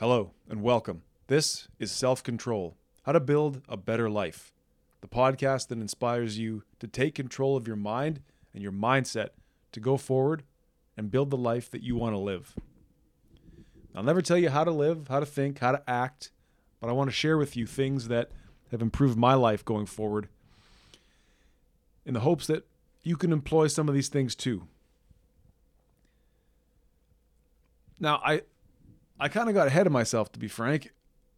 Hello and welcome. This is Self Control How to Build a Better Life, the podcast that inspires you to take control of your mind and your mindset to go forward and build the life that you want to live. I'll never tell you how to live, how to think, how to act, but I want to share with you things that have improved my life going forward in the hopes that you can employ some of these things too. Now, I I kind of got ahead of myself to be frank.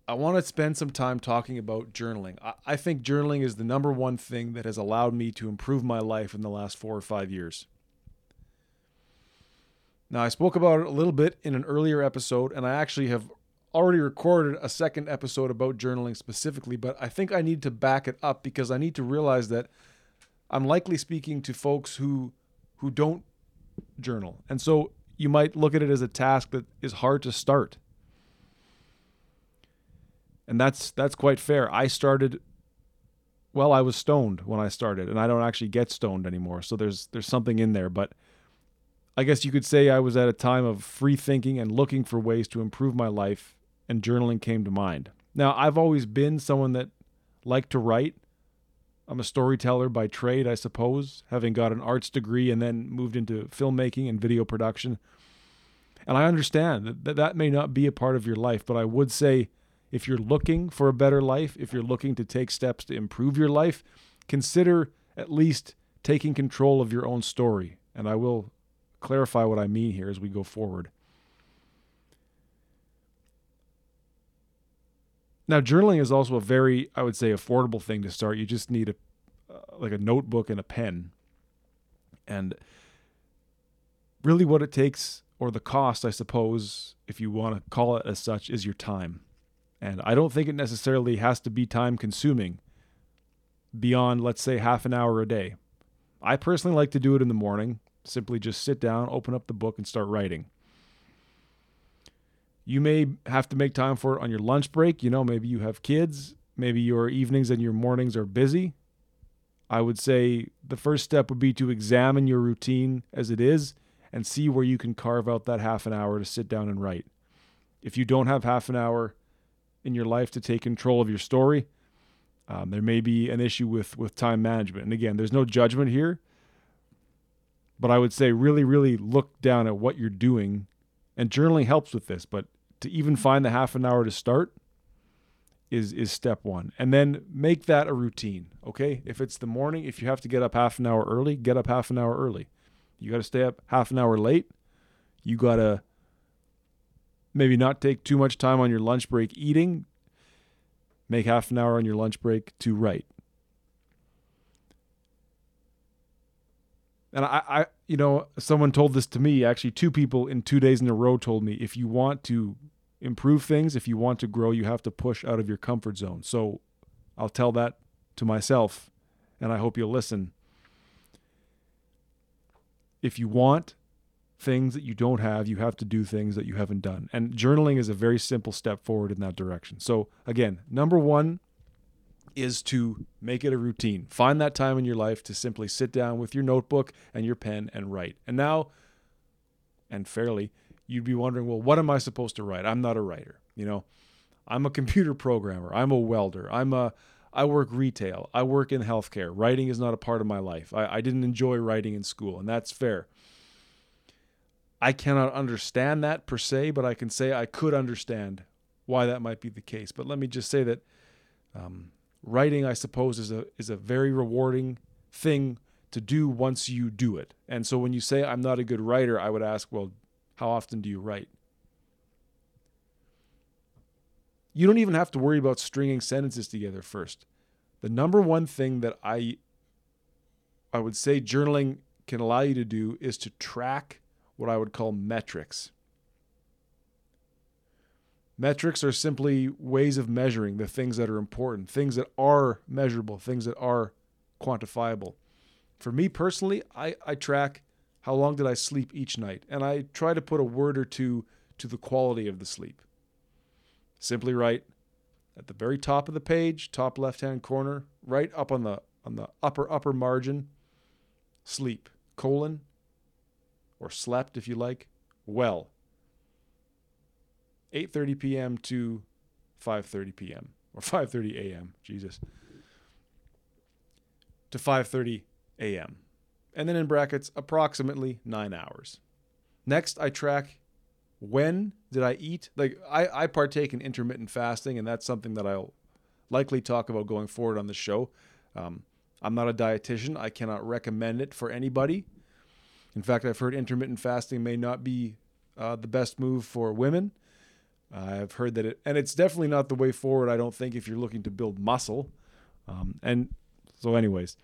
I want to spend some time talking about journaling. I, I think journaling is the number one thing that has allowed me to improve my life in the last four or five years. Now, I spoke about it a little bit in an earlier episode, and I actually have already recorded a second episode about journaling specifically, but I think I need to back it up because I need to realize that I'm likely speaking to folks who who don't journal. And so you might look at it as a task that is hard to start. And that's that's quite fair. I started well, I was stoned when I started, and I don't actually get stoned anymore. So there's there's something in there, but I guess you could say I was at a time of free thinking and looking for ways to improve my life, and journaling came to mind. Now, I've always been someone that liked to write. I'm a storyteller by trade, I suppose, having got an arts degree and then moved into filmmaking and video production. And I understand that that may not be a part of your life, but I would say if you're looking for a better life, if you're looking to take steps to improve your life, consider at least taking control of your own story. And I will clarify what I mean here as we go forward. Now, journaling is also a very, I would say, affordable thing to start. You just need a uh, like a notebook and a pen, and really, what it takes, or the cost, I suppose, if you want to call it as such, is your time. And I don't think it necessarily has to be time consuming beyond, let's say, half an hour a day. I personally like to do it in the morning Simply just sit down, open up the book, and start writing. You may have to make time for it on your lunch break. You know, maybe you have kids, maybe your evenings and your mornings are busy. I would say the first step would be to examine your routine as it is and see where you can carve out that half an hour to sit down and write. If you don't have half an hour in your life to take control of your story, um, there may be an issue with with time management. And again, there's no judgment here. But I would say really, really look down at what you're doing. And journaling helps with this, but to even find the half an hour to start is is step one. And then make that a routine. Okay. If it's the morning, if you have to get up half an hour early, get up half an hour early. You got to stay up half an hour late. You got to maybe not take too much time on your lunch break eating. Make half an hour on your lunch break to write. And I, I, you know, someone told this to me. Actually, two people in two days in a row told me if you want to improve things, if you want to grow, you have to push out of your comfort zone. So I'll tell that to myself, and I hope you'll listen. If you want things that you don't have, you have to do things that you haven't done. And journaling is a very simple step forward in that direction. So, again, number one, is to make it a routine. Find that time in your life to simply sit down with your notebook and your pen and write. And now, and fairly, you'd be wondering, well, what am I supposed to write? I'm not a writer. You know, I'm a computer programmer. I'm a welder. I'm a I work retail. I work in healthcare. Writing is not a part of my life. I, I didn't enjoy writing in school, and that's fair. I cannot understand that per se, but I can say I could understand why that might be the case. But let me just say that um, writing, I suppose, is a is a very rewarding thing to do once you do it. And so when you say I'm not a good writer, I would ask, well, how often do you write? You don't even have to worry about stringing sentences together first. The number one thing that I I would say journaling can allow you to do is to track what I would call metrics. Metrics are simply ways of measuring the things that are important, things that are measurable, things that are quantifiable. For me personally, I, I track how long did I sleep each night, and I try to put a word or two to the quality of the sleep. Simply write at the very top of the page, top left-hand corner, right up on the on the upper upper margin, sleep, colon, or slept if you like, well. 8:30 p.m. to 5:30 p.m. or 5:30 a.m. Jesus. To 5:30 a.m. And then in brackets approximately 9 hours. Next, I track when did I eat? Like I I partake in intermittent fasting and that's something that I'll likely talk about going forward on the show. Um, I'm not a dietitian. I cannot recommend it for anybody. In fact, I've heard intermittent fasting may not be uh, the best move for women. I've heard that it, and it's definitely not the way forward. I don't think if you're looking to build muscle. Um, and so, anyways,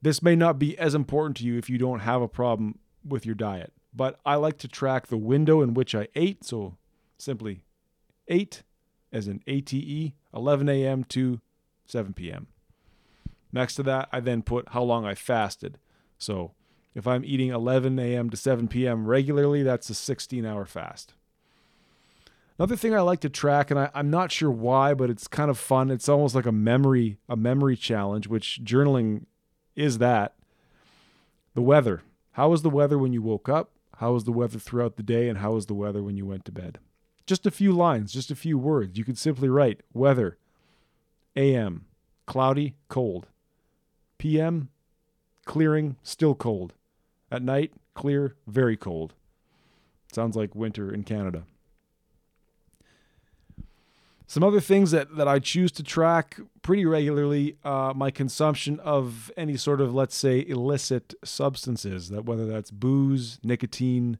this may not be as important to you if you don't have a problem with your diet. But I like to track the window in which I ate. So simply ate, as in ATE, 11 a.m. to 7 p.m. Next to that, I then put how long I fasted. So if I'm eating 11 a.m. to 7 p.m. regularly, that's a 16 hour fast. Another thing I like to track, and I, am not sure why, but it's kind of fun. It's almost like a memory, a memory challenge, which journaling is that. The weather. How was the weather when you woke up? How was the weather throughout the day? And how was the weather when you went to bed? Just a few lines, just a few words. You could simply write weather, AM, cloudy, cold. PM, clearing, still cold. At night, clear, very cold. Sounds like winter in Canada. Some other things that, that I choose to track pretty regularly uh, my consumption of any sort of, let's say, illicit substances, that whether that's booze, nicotine,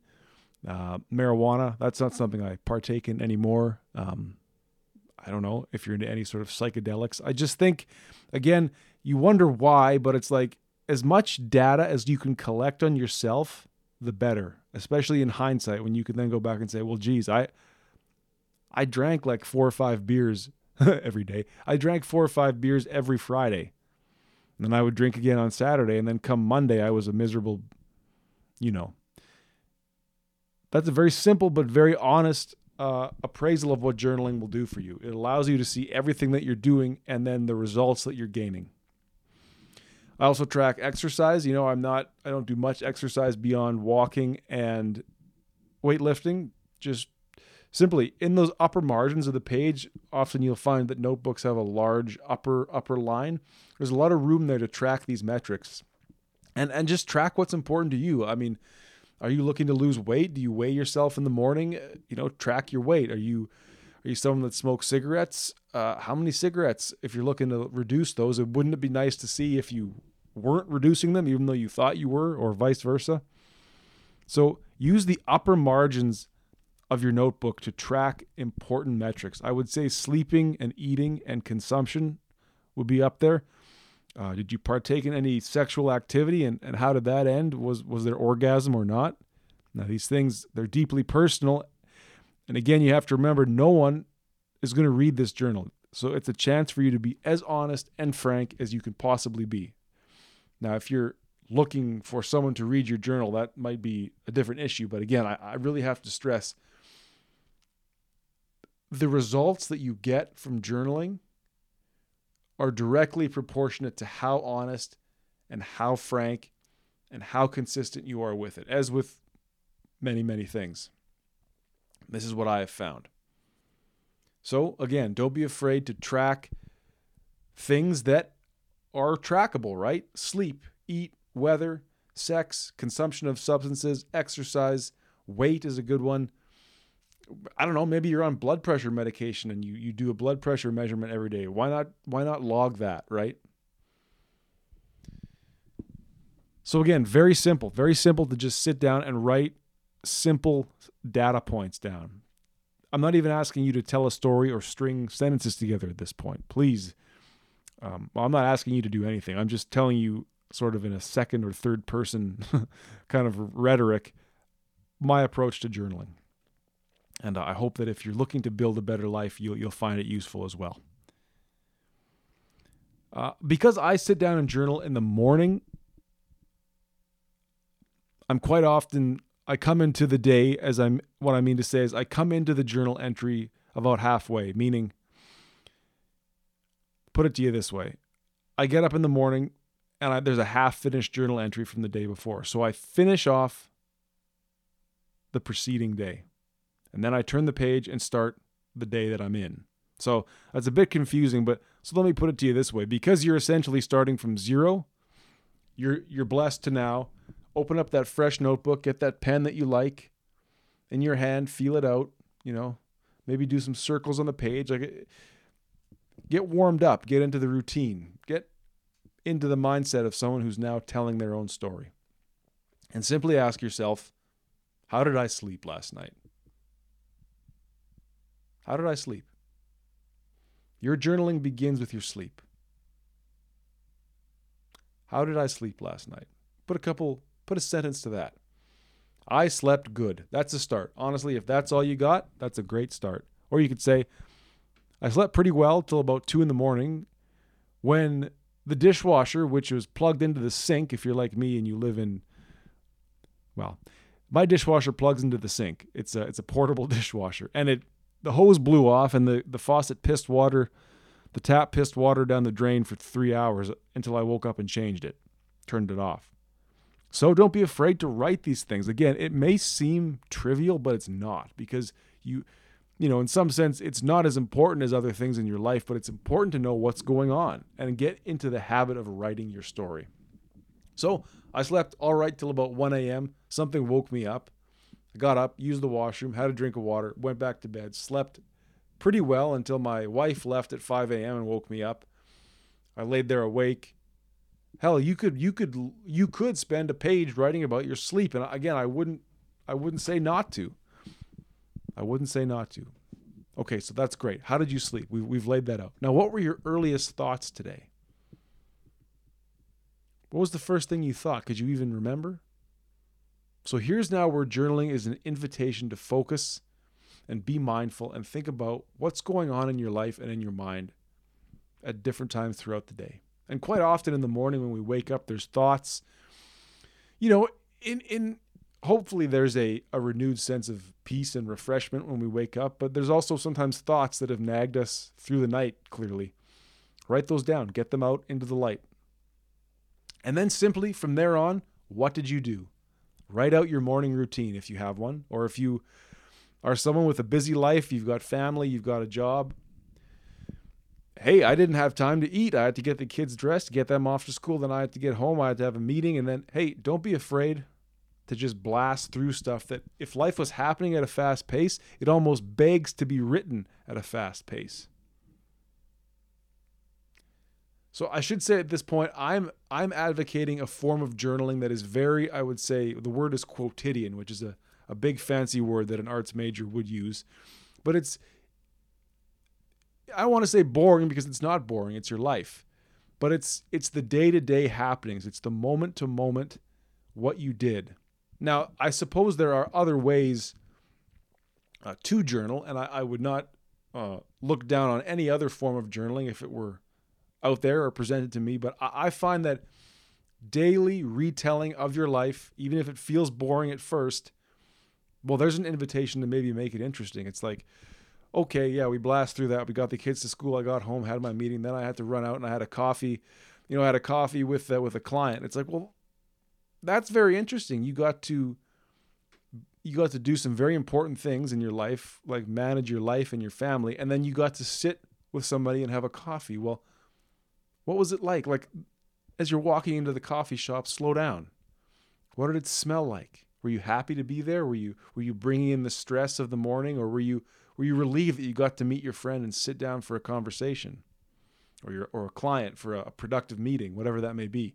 uh, marijuana. That's not something I partake in anymore. Um, I don't know if you're into any sort of psychedelics. I just think, again, you wonder why, but it's like as much data as you can collect on yourself, the better. Especially in hindsight, when you can then go back and say, "Well, geez, I, I drank like four or five beers every day. I drank four or five beers every Friday, and then I would drink again on Saturday, and then come Monday, I was a miserable, you know." That's a very simple but very honest uh, appraisal of what journaling will do for you. It allows you to see everything that you're doing and then the results that you're gaining. I also track exercise. You know, I'm not, I don't do much exercise beyond walking and weightlifting. Just simply in those upper margins of the page, often you'll find that notebooks have a large upper, upper line. There's a lot of room there to track these metrics and, and just track what's important to you. I mean, are you looking to lose weight? Do you weigh yourself in the morning? You know, track your weight. Are you, are you someone that smokes cigarettes? Uh, how many cigarettes? If you're looking to reduce those, wouldn't it be nice to see if you weren't reducing them, even though you thought you were, or vice versa? So use the upper margins of your notebook to track important metrics. I would say sleeping and eating and consumption would be up there. Uh, did you partake in any sexual activity and, and how did that end? Was was there orgasm or not? Now these things they're deeply personal. And again, you have to remember no one is going to read this journal. So it's a chance for you to be as honest and frank as you can possibly be. Now, if you're looking for someone to read your journal, that might be a different issue. But again, I, I really have to stress the results that you get from journaling are directly proportionate to how honest and how frank and how consistent you are with it, as with many, many things. This is what I have found. So, again, don't be afraid to track things that are trackable, right? Sleep, eat, weather, sex, consumption of substances, exercise, weight is a good one. I don't know, maybe you're on blood pressure medication and you you do a blood pressure measurement every day. Why not why not log that, right? So again, very simple, very simple to just sit down and write simple data points down. I'm not even asking you to tell a story or string sentences together at this point. Please, um, well, I'm not asking you to do anything. I'm just telling you, sort of in a second or third person kind of rhetoric, my approach to journaling. And I hope that if you're looking to build a better life, you'll, you'll find it useful as well. Uh, because I sit down and journal in the morning, I'm quite often, I come into the day as I'm, what I mean to say is, I come into the journal entry about halfway, meaning, put it to you this way I get up in the morning and I, there's a half finished journal entry from the day before. So I finish off the preceding day. And then I turn the page and start the day that I'm in. So that's a bit confusing, but so let me put it to you this way. Because you're essentially starting from zero, you're you're blessed to now open up that fresh notebook, get that pen that you like in your hand, feel it out, you know, maybe do some circles on the page, like get warmed up, get into the routine, get into the mindset of someone who's now telling their own story. And simply ask yourself, how did I sleep last night? How did I sleep? Your journaling begins with your sleep. How did I sleep last night? Put a couple, put a sentence to that. I slept good. That's a start. Honestly, if that's all you got, that's a great start. Or you could say, I slept pretty well till about two in the morning when the dishwasher, which was plugged into the sink, if you're like me and you live in, well, my dishwasher plugs into the sink. It's a it's a portable dishwasher, and it the hose blew off, and the the faucet pissed water, the tap pissed water down the drain for three hours until I woke up and changed it, turned it off. So don't be afraid to write these things. Again, it may seem trivial, but it's not because you you know, in some sense, it's not as important as other things in your life, but it's important to know what's going on and get into the habit of writing your story. So I slept all right till about 1 a.m. Something woke me up. I got up, used the washroom, had a drink of water, went back to bed, slept pretty well until my wife left at 5 a.m. and woke me up. I laid there awake. Hell, you could you could you could spend a page writing about your sleep, and again, I wouldn't I wouldn't say not to. I wouldn't say not to. Okay, so that's great. How did you sleep? We've, we've laid that out. Now, what were your earliest thoughts today? What was the first thing you thought? Could you even remember? So here's now where journaling is an invitation to focus and be mindful and think about what's going on in your life and in your mind at different times throughout the day. And quite often in the morning when we wake up, there's thoughts. You know, in in hopefully there's a, a renewed sense of peace and refreshment when we wake up, but there's also sometimes thoughts that have nagged us through the night, clearly. Write those down, get them out into the light. And then simply from there on, what did you do? Write out your morning routine if you have one, or if you are someone with a busy life, you've got family, you've got a job. Hey, I didn't have time to eat. I had to get the kids dressed, get them off to school. Then I had to get home. I had to have a meeting. And then, hey, don't be afraid to just blast through stuff that if life was happening at a fast pace, it almost begs to be written at a fast pace. So I should say at this point, I'm I'm advocating a form of journaling that is very, I would say, the word is quotidian, which is a, a big fancy word that an arts major would use. But it's I want to say boring because it's not boring, it's your life. But it's it's the day-to-day happenings. It's the moment to moment what you did. Now, I suppose there are other ways uh, to journal, and I, I would not uh, look down on any other form of journaling if it were out there or presented to me. But I, find that daily retelling of your life, even if it feels boring at first, well, there's an invitation to maybe make it interesting. It's like, okay, yeah, we blast through that. We got the kids to school. I got home, had my meeting. Then I had to run out and I had a coffee. You know, I had a coffee with uh, with a client. It's like, well, that's very interesting. You got to you got to do some very important things in your life, like manage your life and your family, and then you got to sit with somebody and have a coffee. Well, what was it like? Like as you're walking into the coffee shop, slow down. What did it smell like? Were you happy to be there? Were you were you bringing in the stress of the morning, or were you were you relieved that you got to meet your friend and sit down for a conversation, or your or a client for a productive meeting, whatever that may be?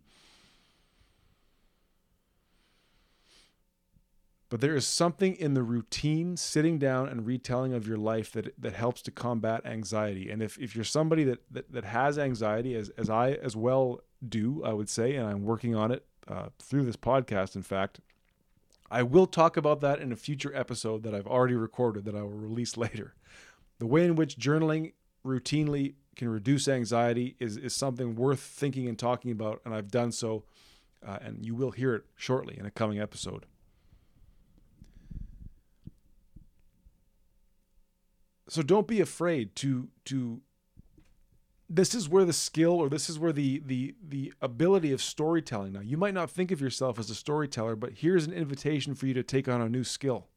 But there is something in the routine, sitting down and retelling of your life that that helps to combat anxiety. And if, if you're somebody that, that, that has anxiety, as, as I as well do, I would say, and I'm working on it uh, through this podcast, in fact, I will talk about that in a future episode that I've already recorded that I will release later. The way in which journaling routinely can reduce anxiety is, is something worth thinking and talking about, and I've done so, uh, and you will hear it shortly in a coming episode. So don't be afraid to to this is where the skill or this is where the the the ability of storytelling now you might not think of yourself as a storyteller but here's an invitation for you to take on a new skill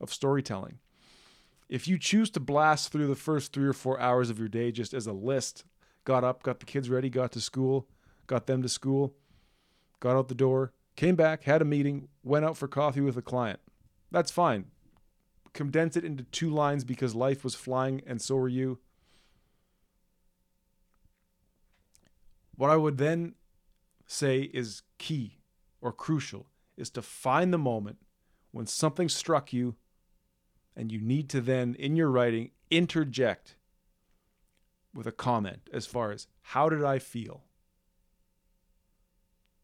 of storytelling If you choose to blast through the first three or four hours of your day just as a list, got up, got the kids ready, got to school, got them to school, got out the door, came back, had a meeting, went out for coffee with a client. That's fine. Condense it into two lines because life was flying and so were you. What I would then say is key or crucial is to find the moment when something struck you and you need to then, in your writing, interject with a comment as far as how did I feel?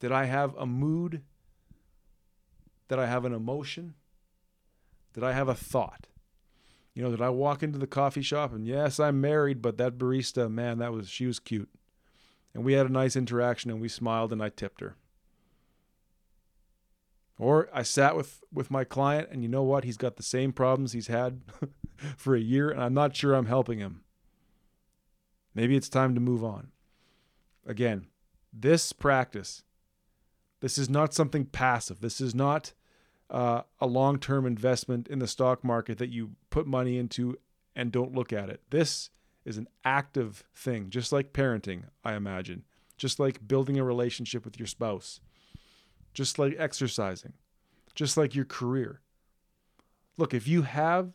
Did I have a mood? Did I have an emotion? Did I have a thought? You know, did I walk into the coffee shop and yes, I'm married, but that barista, man, that was she was cute. And we had a nice interaction and we smiled and I tipped her. Or I sat with with my client and you know what? He's got the same problems he's had for a year and I'm not sure I'm helping him. Maybe it's time to move on. Again, this practice this is not something passive. This is not uh, a long term investment in the stock market that you put money into and don't look at it. This is an active thing, just like parenting, I imagine, just like building a relationship with your spouse, just like exercising, just like your career. Look, if you have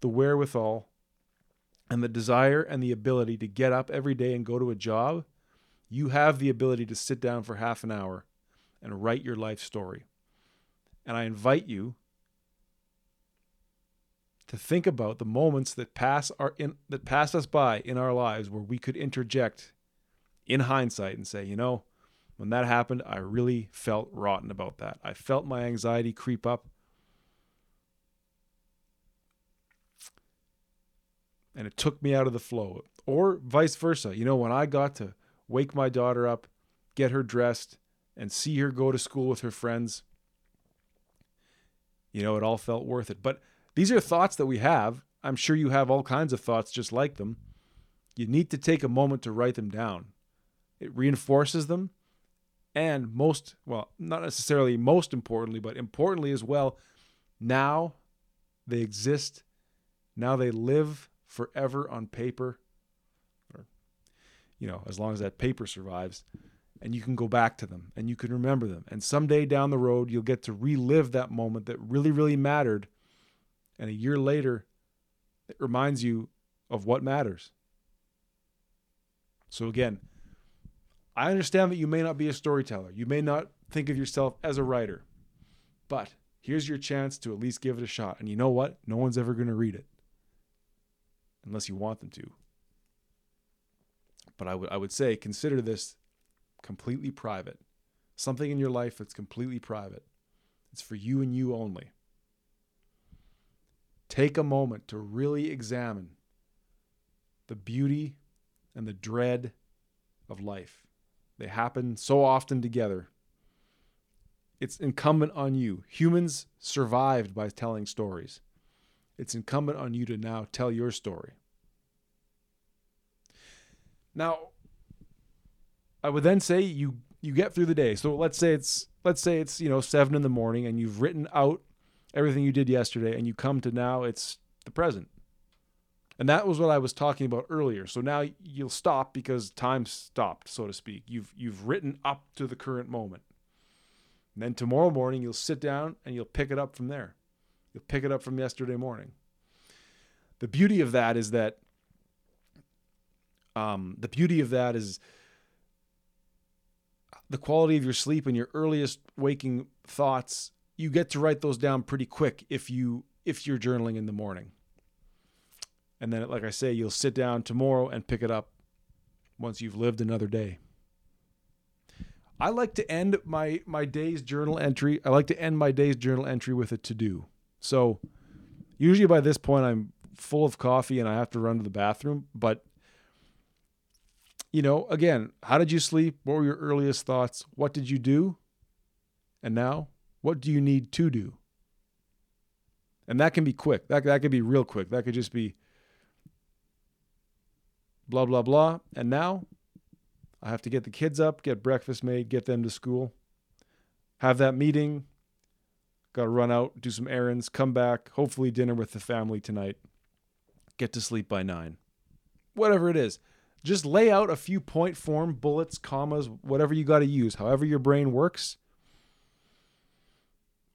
the wherewithal and the desire and the ability to get up every day and go to a job, you have the ability to sit down for half an hour and write your life story. And I invite you to think about the moments that pass our in, that pass us by in our lives where we could interject in hindsight and say, you know, when that happened, I really felt rotten about that. I felt my anxiety creep up. And it took me out of the flow. Or vice versa. You know, when I got to wake my daughter up, get her dressed, and see her go to school with her friends, you know, it all felt worth it. But these are thoughts that we have. I'm sure you have all kinds of thoughts just like them. You need to take a moment to write them down. It reinforces them. And most, well, not necessarily most importantly, but importantly as well, now they exist. Now they live forever on paper. Or, you know, as long as that paper survives and you can go back to them and you can remember them. And someday down the road, you'll get to relive that moment that really, really mattered. And a year later, it reminds you of what matters. So, again, I understand that you may not be a storyteller. You may not think of yourself as a writer. But here's your chance to at least give it a shot. And you know what? No one's ever going to read it unless you want them to. But I would I would say consider this completely private. Something in your life that's completely private. It's for you and you only. Take a moment to really examine the beauty and the dread of life. They happen so often together. It's incumbent on you. Humans survived by telling stories. It's incumbent on you to now tell your story. Now, I would then say you you get through the day. So let's say it's let's say it's you know seven in the morning and you've written out everything you did yesterday and you come to now it's the present. And that was what I was talking about earlier. So now you'll stop because time stopped, so to speak. You've you've written up to the current moment. And then tomorrow morning you'll sit down and you'll pick it up from there. You'll pick it up from yesterday morning. The beauty of that is that um, the beauty of that is the quality of your sleep and your earliest waking thoughts, you get to write those down pretty quick if you if you're journaling in the morning. And then like I say, you'll sit down tomorrow and pick it up once you've lived another day. I like to end my my day's journal entry. I like to end my day's journal entry with a to do. So usually by this point I'm full of coffee and I have to run to the bathroom, but you know, again, how did you sleep? What were your earliest thoughts? What did you do? And now, what do you need to do? And that can be quick. That, that could be real quick. That could just be blah, blah, blah. And now I have to get the kids up, get breakfast made, get them to school, have that meeting, got to run out, do some errands, come back, hopefully dinner with the family tonight. get to sleep by 9. Whatever it is. Just lay out a few point form, bullets, commas, whatever you got to use, however your brain works.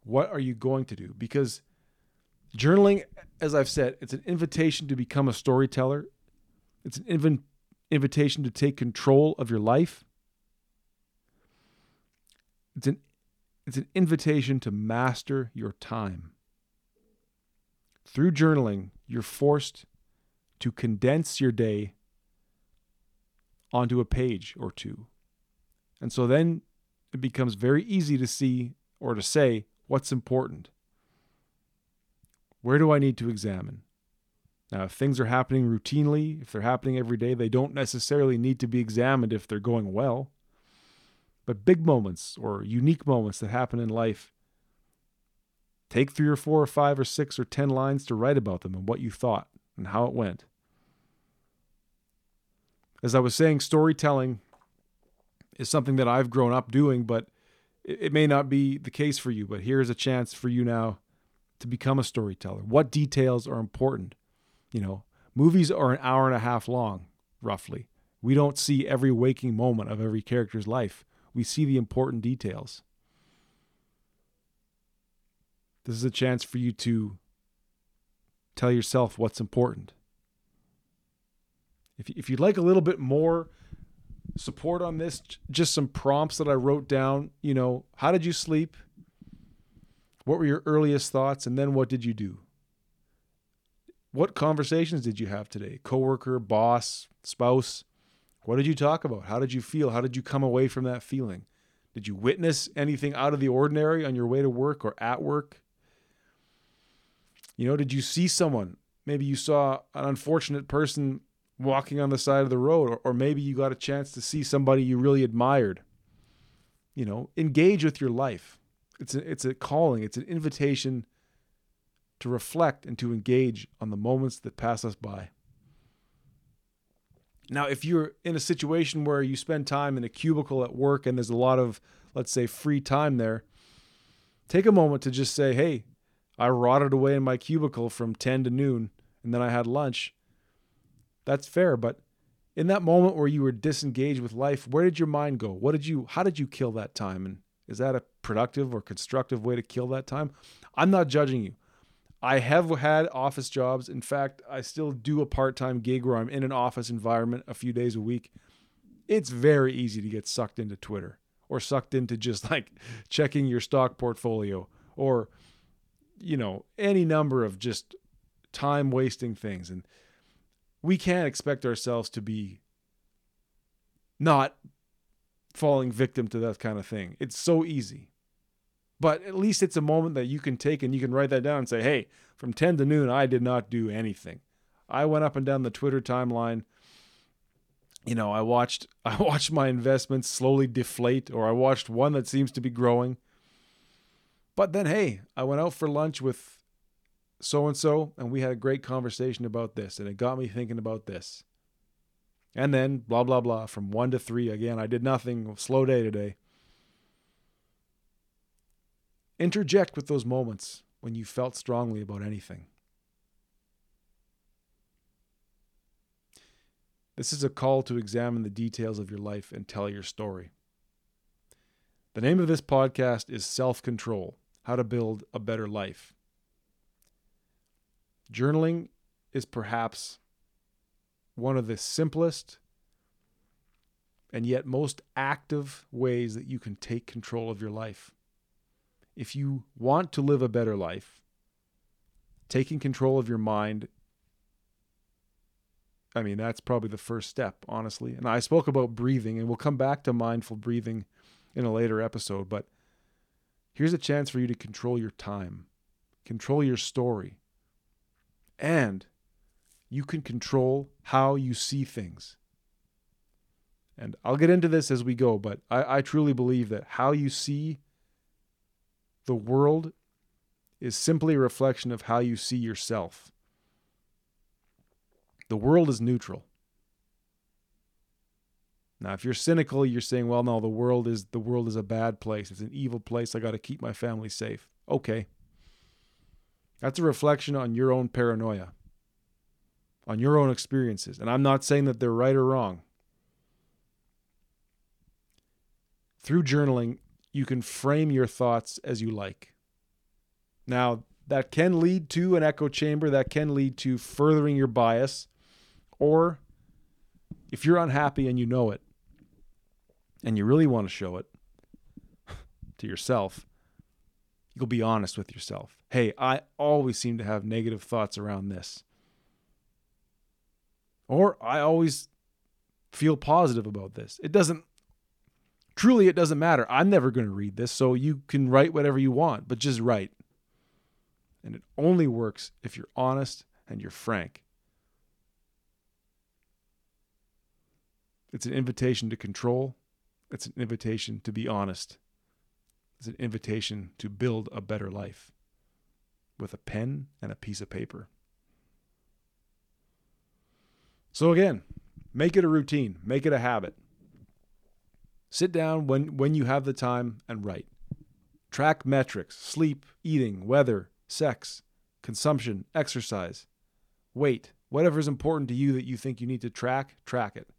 What are you going to do? Because journaling, as I've said, it's an invitation to become a storyteller. It's an inv- invitation to take control of your life. It's an it's an invitation to master your time. Through journaling, you're forced to condense your day onto a page or two. And so then it becomes very easy to see or to say what's important. Where do I need to examine? Now, if things are happening routinely, if they're happening every day, they don't necessarily need to be examined if they're going well. But big moments or unique moments that happen in life, take three or four or five or six or ten lines to write about them and what you thought and how it went. As I was saying, storytelling is something that I've grown up doing, but it, may not be the case for you. But here's a chance for you now to become a storyteller. What details are important? You know, movies are an hour and a half long, roughly. We don't see every waking moment of every character's life we see the important details. This is a chance for you to tell yourself what's important. If, if you'd like a little bit more support on this, just some prompts that I wrote down, you know, how did you sleep? What were your earliest thoughts? And then what did you do? What conversations did you have today? Coworker, boss, spouse? What did you talk about? How did you feel? How did you come away from that feeling? Did you witness anything out of the ordinary on your way to work or at work? You know, did you see someone? Maybe you saw an unfortunate person walking on the side of the road, or, or maybe you got a chance to see somebody you really admired. You know, engage with your life. It's a, it's a calling, it's an invitation to reflect and to engage on the moments that pass us by. Now, if you're in a situation where you spend time in a cubicle at work and there's a lot of, let's say, free time there, take a moment to just say, hey, I rotted away in my cubicle from 10 to noon and then I had lunch. That's fair. But in that moment where you were disengaged with life, where did your mind go? What did you, how did you kill that time? And is that a productive or constructive way to kill that time? I'm not judging you. I have had office jobs. In fact, I still do a part time gig where I'm in an office environment a few days a week. It's very easy to get sucked into Twitter or sucked into just like checking your stock portfolio or, you know, any number of just time wasting things. And we can't expect ourselves to be not falling victim to that kind of thing. It's so easy. But at least it's a moment that you can take and you can write that down and say, hey, from 10 to noon, I did not do anything. I went up and down the Twitter timeline. You know, I watched I watched my investments slowly deflate, or I watched one that seems to be growing. But then hey, I went out for lunch with so and so, and we had a great conversation about this, and it got me thinking about this. And then blah blah blah from one to three. Again, I did nothing. Slow day today. Interject with those moments when you felt strongly about anything. This is a call to examine the details of your life and tell your story. The name of this podcast is Self Control How to Build a Better Life. Journaling is perhaps one of the simplest and yet most active ways that you can take control of your life if you want to live a better life, taking control of your mind, I mean, that's probably the first step, honestly. And I spoke about breathing, and we'll come back to mindful breathing in a later episode, but here's a chance for you to control your time, control your story, and you can control how you see things. And I'll get into this as we go, but I, I truly believe that how you see the world is simply a reflection of how you see yourself. The world is neutral. Now, if you're cynical, you're saying, "Well, no, the world is the world is a bad place. It's an evil place. I got to keep my family safe." Okay. That's a reflection on your own paranoia. on your own experiences. And I'm not saying that they're right or wrong. Through journaling, you can frame your thoughts as you like. Now, that can lead to an echo chamber, that can lead to furthering your bias, or if you're unhappy and you know it, and you really want to show it to yourself, you'll be honest with yourself. Hey, I always seem to have negative thoughts around this. Or I always feel positive about this. It doesn't truly it doesn't matter. I'm never going to read this, so you can write whatever you want, but just write. And it only works if you're honest and you're frank. It's an invitation to control. It's an invitation to be honest. It's an invitation to build a better life with a pen and a piece of paper. So, again, make it a routine, make it a habit. Sit down when, when you have the time and write. Track metrics sleep, eating, weather, sex, consumption, exercise, weight, whatever is important to you that you think you need to track, track it.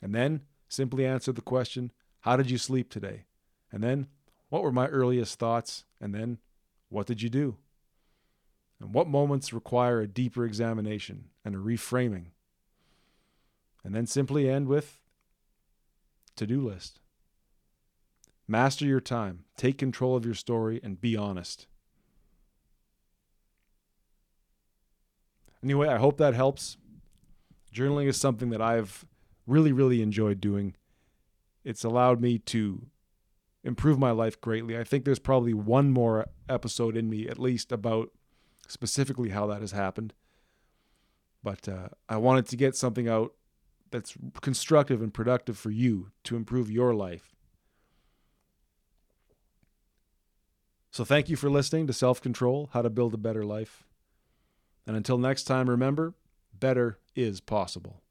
And then simply answer the question How did you sleep today? And then, What were my earliest thoughts? And then, What did you do? And what moments require a deeper examination and a reframing? And then simply end with to do list. Master your time, take control of your story, and be honest. Anyway, I hope that helps. Journaling is something that I've really, really enjoyed doing. It's allowed me to improve my life greatly. I think there's probably one more episode in me, at least, about specifically how that has happened. But uh, I wanted to get something out that's constructive and productive for you to improve your life. So, thank you for listening to Self Control How to Build a Better Life. And until next time, remember better is possible.